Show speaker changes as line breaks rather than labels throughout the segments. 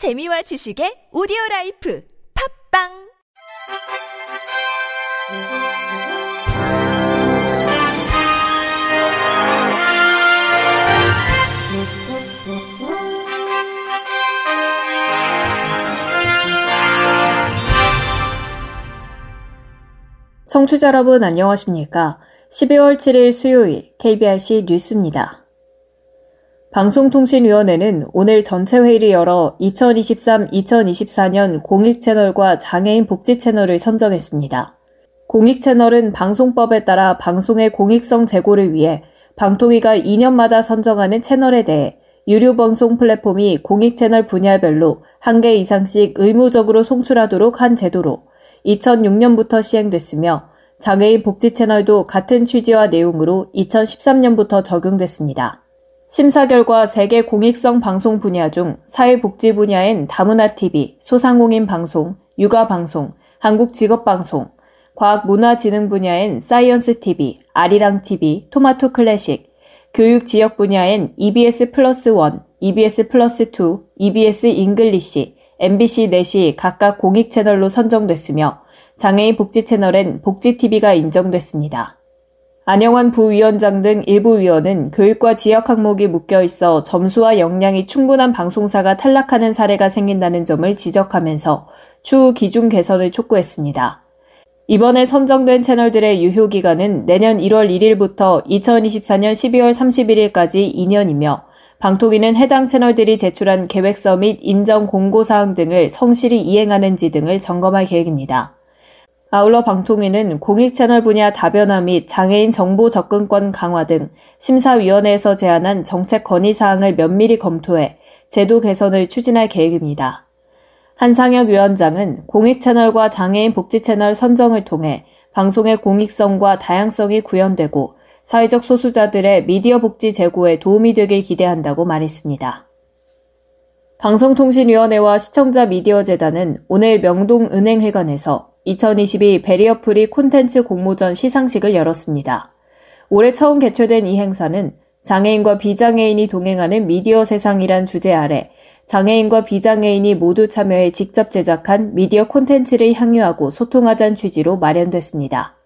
재미와 지식의 오디오 라이프 팝빵
청취자 여러분 안녕하십니까? 12월 7일 수요일 KBRC 뉴스입니다. 방송통신위원회는 오늘 전체 회의를 열어 2023-2024년 공익 채널과 장애인 복지 채널을 선정했습니다. 공익 채널은 방송법에 따라 방송의 공익성 제고를 위해 방통위가 2년마다 선정하는 채널에 대해 유료 방송 플랫폼이 공익 채널 분야별로 한 개 이상씩 의무적으로 송출하도록 한 제도로 2006년부터 시행됐으며 장애인 복지 채널도 같은 취지와 내용으로 2013년부터 적용됐습니다. 심사 결과 3개 공익성 방송 분야 중 사회복지 분야엔 다문화TV, 소상공인 방송, 육아방송, 한국직업방송, 과학문화진흥 분야엔 사이언스TV, 아리랑TV, 토마토 클래식, 교육 지역 분야엔 EBS 플러스 1, EBS 플러스 2, EBS 잉글리시, MBC 넷이 각각 공익 채널로 선정됐으며 장애인 복지 채널엔 복지TV가 인정됐습니다. 안영환 부위원장 등 일부 위원은 교육과 지역 항목이 묶여 있어 점수와 역량이 충분한 방송사가 탈락하는 사례가 생긴다는 점을 지적하면서 추후 기준 개선을 촉구했습니다. 이번에 선정된 채널들의 유효 기간은 내년 1월 1일부터 2024년 12월 31일까지 2년이며 방통위는 해당 채널들이 제출한 계획서 및 인정 공고 사항 등을 성실히 이행하는지 등을 점검할 계획입니다. 아울러 방통위는 공익채널 분야 다변화 및 장애인 정보 접근권 강화 등 심사위원회에서 제안한 정책 건의 사항을 면밀히 검토해 제도 개선을 추진할 계획입니다. 한상혁 위원장은 공익채널과 장애인 복지채널 선정을 통해 방송의 공익성과 다양성이 구현되고 사회적 소수자들의 미디어 복지 제고에 도움이 되길 기대한다고 말했습니다. 방송통신위원회와 시청자 미디어 재단은 오늘 명동 은행회관에서 2022 베리어프리 콘텐츠 공모전 시상식을 열었습니다. 올해 처음 개최된 이 행사는 장애인과 비장애인이 동행하는 미디어 세상이란 주제 아래 장애인과 비장애인이 모두 참여해 직접 제작한 미디어 콘텐츠를 향유하고 소통하자는 취지로 마련됐습니다.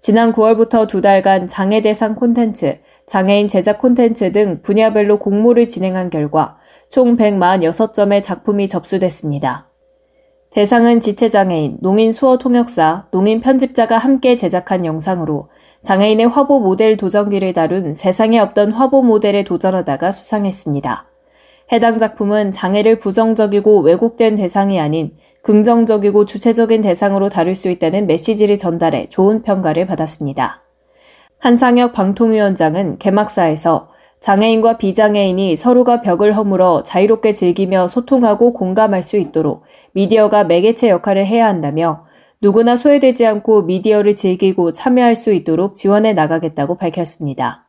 지난 9월부터 두 달간 장애 대상 콘텐츠, 장애인 제작 콘텐츠 등 분야별로 공모를 진행한 결과 총 146점의 작품이 접수됐습니다. 대상은 지체장애인, 농인 수어 통역사, 농인 편집자가 함께 제작한 영상으로 장애인의 화보 모델 도전기를 다룬 세상에 없던 화보 모델에 도전하다가 수상했습니다. 해당 작품은 장애를 부정적이고 왜곡된 대상이 아닌 긍정적이고 주체적인 대상으로 다룰 수 있다는 메시지를 전달해 좋은 평가를 받았습니다. 한상혁 방통위원장은 개막사에서 장애인과 비장애인이 서로가 벽을 허물어 자유롭게 즐기며 소통하고 공감할 수 있도록 미디어가 매개체 역할을 해야 한다며 누구나 소외되지 않고 미디어를 즐기고 참여할 수 있도록 지원해 나가겠다고 밝혔습니다.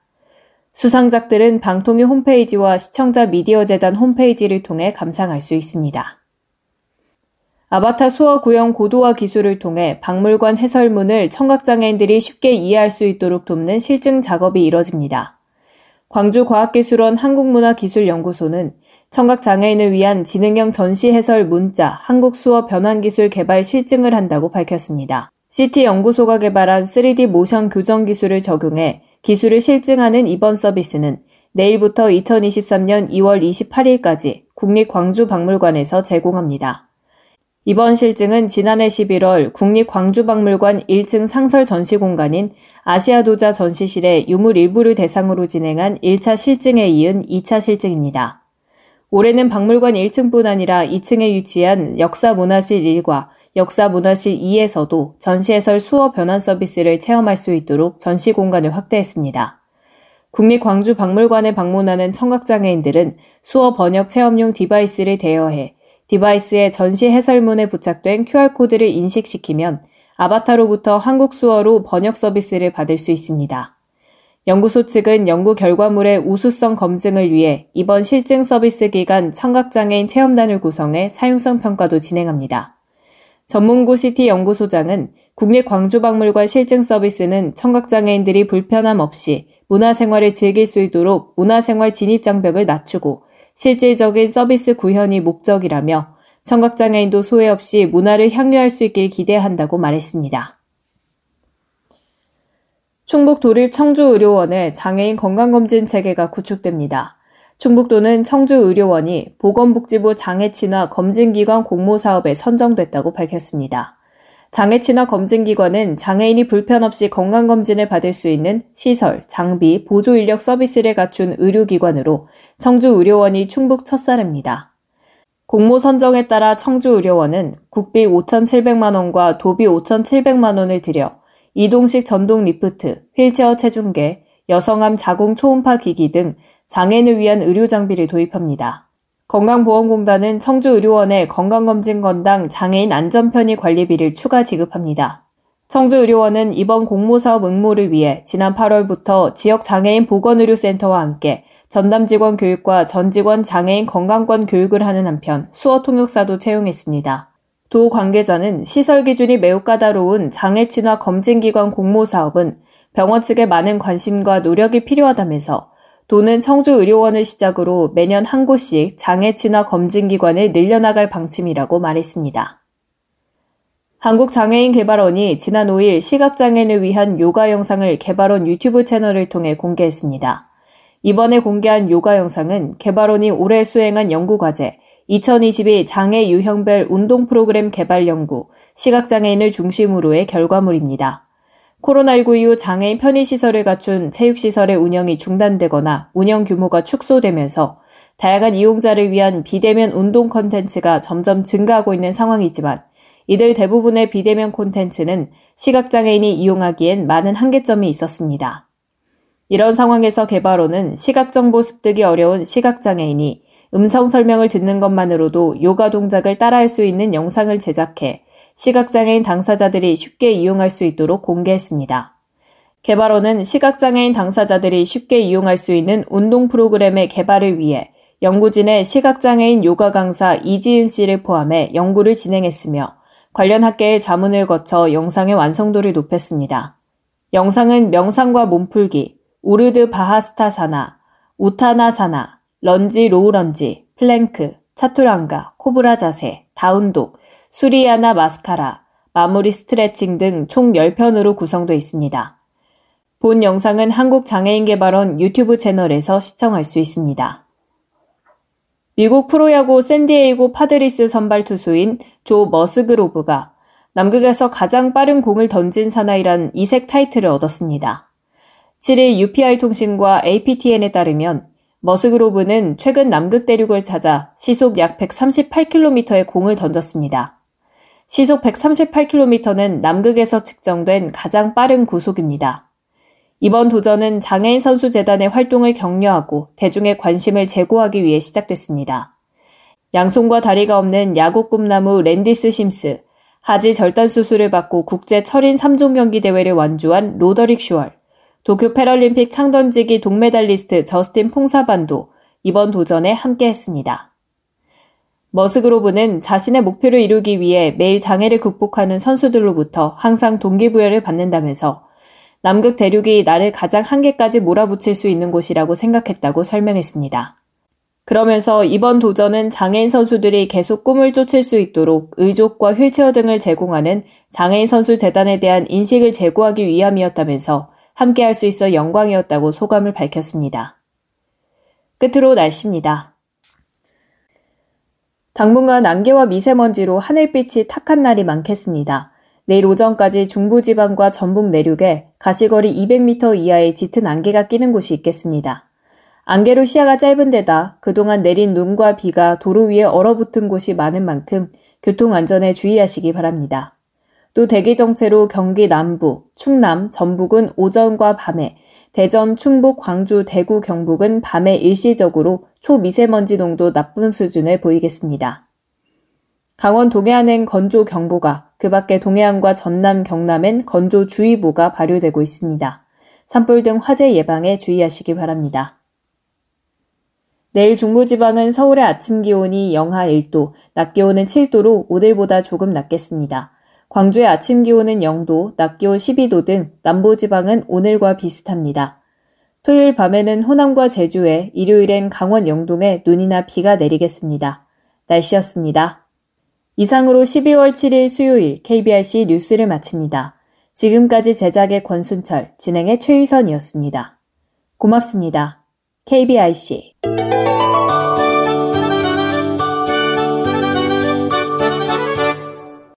수상작들은 방통위 홈페이지와 시청자 미디어 재단 홈페이지를 통해 감상할 수 있습니다. 아바타 수어 구형 고도화 기술을 통해 박물관 해설문을 청각장애인들이 쉽게 이해할 수 있도록 돕는 실증 작업이 이뤄집니다. 광주과학기술원 한국문화기술연구소는 청각장애인을 위한 지능형 전시 해설 문자 한국수어 변환기술 개발 실증을 한다고 밝혔습니다. CT연구소가 개발한 3D 모션 교정 기술을 적용해 기술을 실증하는 이번 서비스는 내일부터 2023년 2월 28일까지 국립광주박물관에서 제공합니다. 이번 실증은 지난해 11월 국립광주박물관 1층 상설 전시 공간인 아시아도자 전시실의 유물 일부를 대상으로 진행한 1차 실증에 이은 2차 실증입니다. 올해는 박물관 1층뿐 아니라 2층에 위치한 역사문화실 1과 역사문화실 2에서도 전시해설 수어 변환 서비스를 체험할 수 있도록 전시 공간을 확대했습니다. 국립광주박물관에 방문하는 청각장애인들은 수어 번역 체험용 device를 대여해 device에 전시 해설문에 부착된 QR코드를 인식시키면 아바타로부터 한국 수어로 번역 서비스를 받을 수 있습니다. 연구소 측은 연구 결과물의 우수성 검증을 위해 이번 실증 서비스 기간 청각장애인 체험단을 구성해 사용성 평가도 진행합니다. 전문구 CT 연구소장은 국립 광주박물관 실증 서비스는 청각장애인들이 불편함 없이 문화생활을 즐길 수 있도록 문화생활 진입 장벽을 낮추고 실질적인 서비스 구현이 목적이라며 청각장애인도 소외 없이 문화를 향유할 수 있길 기대한다고 말했습니다. 충북 도립 청주의료원의 장애인 건강검진 체계가 구축됩니다. 충북도는 청주의료원이 보건복지부 장애친화 검진기관 공모사업에 선정됐다고 밝혔습니다. 장애친화 검진기관은 장애인이 불편 없이 건강검진을 받을 수 있는 시설, 장비, 보조 인력 서비스를 갖춘 의료기관으로 청주의료원이 충북 첫 사례입니다. 공모 선정에 따라 청주의료원은 국비 5,700만원과 도비 5,700만원을 들여 이동식 전동 리프트, 휠체어 체중계, 여성암 자궁 초음파 기기 등 장애인을 위한 의료 장비를 도입합니다. 건강보험공단은 청주의료원에 건강검진 건당 장애인 안전편의 관리비를 추가 지급합니다. 청주의료원은 이번 공모사업 응모를 위해 지난 8월부터 지역 장애인 보건의료센터와 함께 전담 직원 교육과 전 직원 장애인 건강권 교육을 하는 한편 수어 통역사도 채용했습니다. 도 관계자는 시설 기준이 매우 까다로운 장애 친화 검진기관 공모 사업은 병원 측의 많은 관심과 노력이 필요하다면서 도는 청주의료원을 시작으로 매년 한 곳씩 장애 친화 검진 기관을 늘려나갈 방침이라고 말했습니다. 한국장애인개발원이 지난 5일 시각장애인을 위한 요가 영상을 개발원 유튜브 채널을 통해 공개했습니다. 이번에 공개한 요가 영상은 개발원이 올해 수행한 연구과제 2022 장애 유형별 운동 프로그램 개발 연구, 시각장애인을 중심으로의 결과물입니다. 코로나19 이후 장애인 편의시설을 갖춘 체육시설의 운영이 중단되거나 운영 규모가 축소되면서 다양한 이용자를 위한 비대면 운동 콘텐츠가 점점 증가하고 있는 상황이지만 이들 대부분의 비대면 콘텐츠는 시각장애인이 이용하기엔 많은 한계점이 있었습니다. 이런 상황에서 개발원은 시각정보 습득이 어려운 시각장애인이 음성 설명을 듣는 것만으로도 요가 동작을 따라할 수 있는 영상을 제작해 시각장애인 당사자들이 쉽게 이용할 수 있도록 공개했습니다. 개발원은 시각장애인 당사자들이 쉽게 이용할 수 있는 운동 프로그램의 개발을 위해 연구진의 시각장애인 요가 강사 이지은 씨를 포함해 연구를 진행했으며 관련 학계의 자문을 거쳐 영상의 완성도를 높였습니다. 영상은 명상과 몸풀기, 우르드 바하스타사나, 우타나사나, lunge low lunge, plank, 차투랑가, 코브라 자세, down dog, 수리아 나마스카라, 마무리 스트레칭 등 총 10편으로 구성되어 있습니다. 본 영상은 한국장애인개발원 유튜브 채널에서 시청할 수 있습니다. 미국 프로야구 샌디에이고 파드리스 선발 투수인 조 머스그로브가 남극에서 가장 빠른 공을 던진 사나이란 이색 타이틀을 얻었습니다. 7일 UPI 통신과 APTN에 따르면 머스그로브는 최근 남극 대륙을 찾아 시속 약 138km의 공을 던졌습니다. 시속 138km는 남극에서 측정된 가장 빠른 구속입니다. 이번 도전은 장애인 선수 재단의 활동을 격려하고 대중의 관심을 제고하기 위해 시작됐습니다. 양손과 다리가 없는 야구 꿈나무 랜디스 심스, 하지 절단 수술을 받고 국제 철인 3종 경기 대회를 완주한 로더릭 슈얼, 도쿄 패럴림픽 창던지기 동메달리스트 저스틴 퐁사반도 이번 도전에 함께했습니다. 머스그로브는 자신의 목표를 이루기 위해 매일 장애를 극복하는 선수들로부터 항상 동기부여를 받는다면서 남극 대륙이 나를 가장 한계까지 몰아붙일 수 있는 곳이라고 생각했다고 설명했습니다. 그러면서 이번 도전은 장애인 선수들이 계속 꿈을 쫓을 수 있도록 의족과 휠체어 등을 제공하는 장애인 선수 재단에 대한 인식을 제고하기 위함이었다면서 함께 할 수 있어 영광이었다고 소감을 밝혔습니다. 끝으로 날씨입니다. 당분간 안개와 미세먼지로 하늘빛이 탁한 날이 많겠습니다. 내일 오전까지 중부지방과 전북 내륙에 가시거리 200m 이하의 짙은 안개가 끼는 곳이 있겠습니다. 안개로 시야가 짧은 데다 그동안 내린 눈과 비가 도로 위에 얼어붙은 곳이 많은 만큼 교통 안전에 주의하시기 바랍니다. 또 대기 정체로 경기 남부, 충남, 전북은 오전과 밤에, 대전, 충북, 광주, 대구, 경북은 밤에 일시적으로 초미세먼지 농도 나쁨 수준을 보이겠습니다. 강원 동해안엔 건조 경보가, 그 밖에 동해안과 전남, 경남엔 건조 주의보가 발효되고 있습니다. 산불 등 화재 예방에 주의하시기 바랍니다. 내일 중부지방은 서울의 아침 기온이 영하 1도, 낮 기온은 7도로 오늘보다 조금 낮겠습니다. 광주의 아침 기온은 0도, 낮 기온 12도 등 남부지방은 오늘과 비슷합니다. 토요일 밤에는 호남과 제주에, 일요일엔 강원 영동에 눈이나 비가 내리겠습니다. 날씨였습니다. 이상으로 12월 7일 수요일 KBRC 뉴스를 마칩니다. 지금까지 제작의 권순철, 진행의 최유선이었습니다. 고맙습니다. KBIC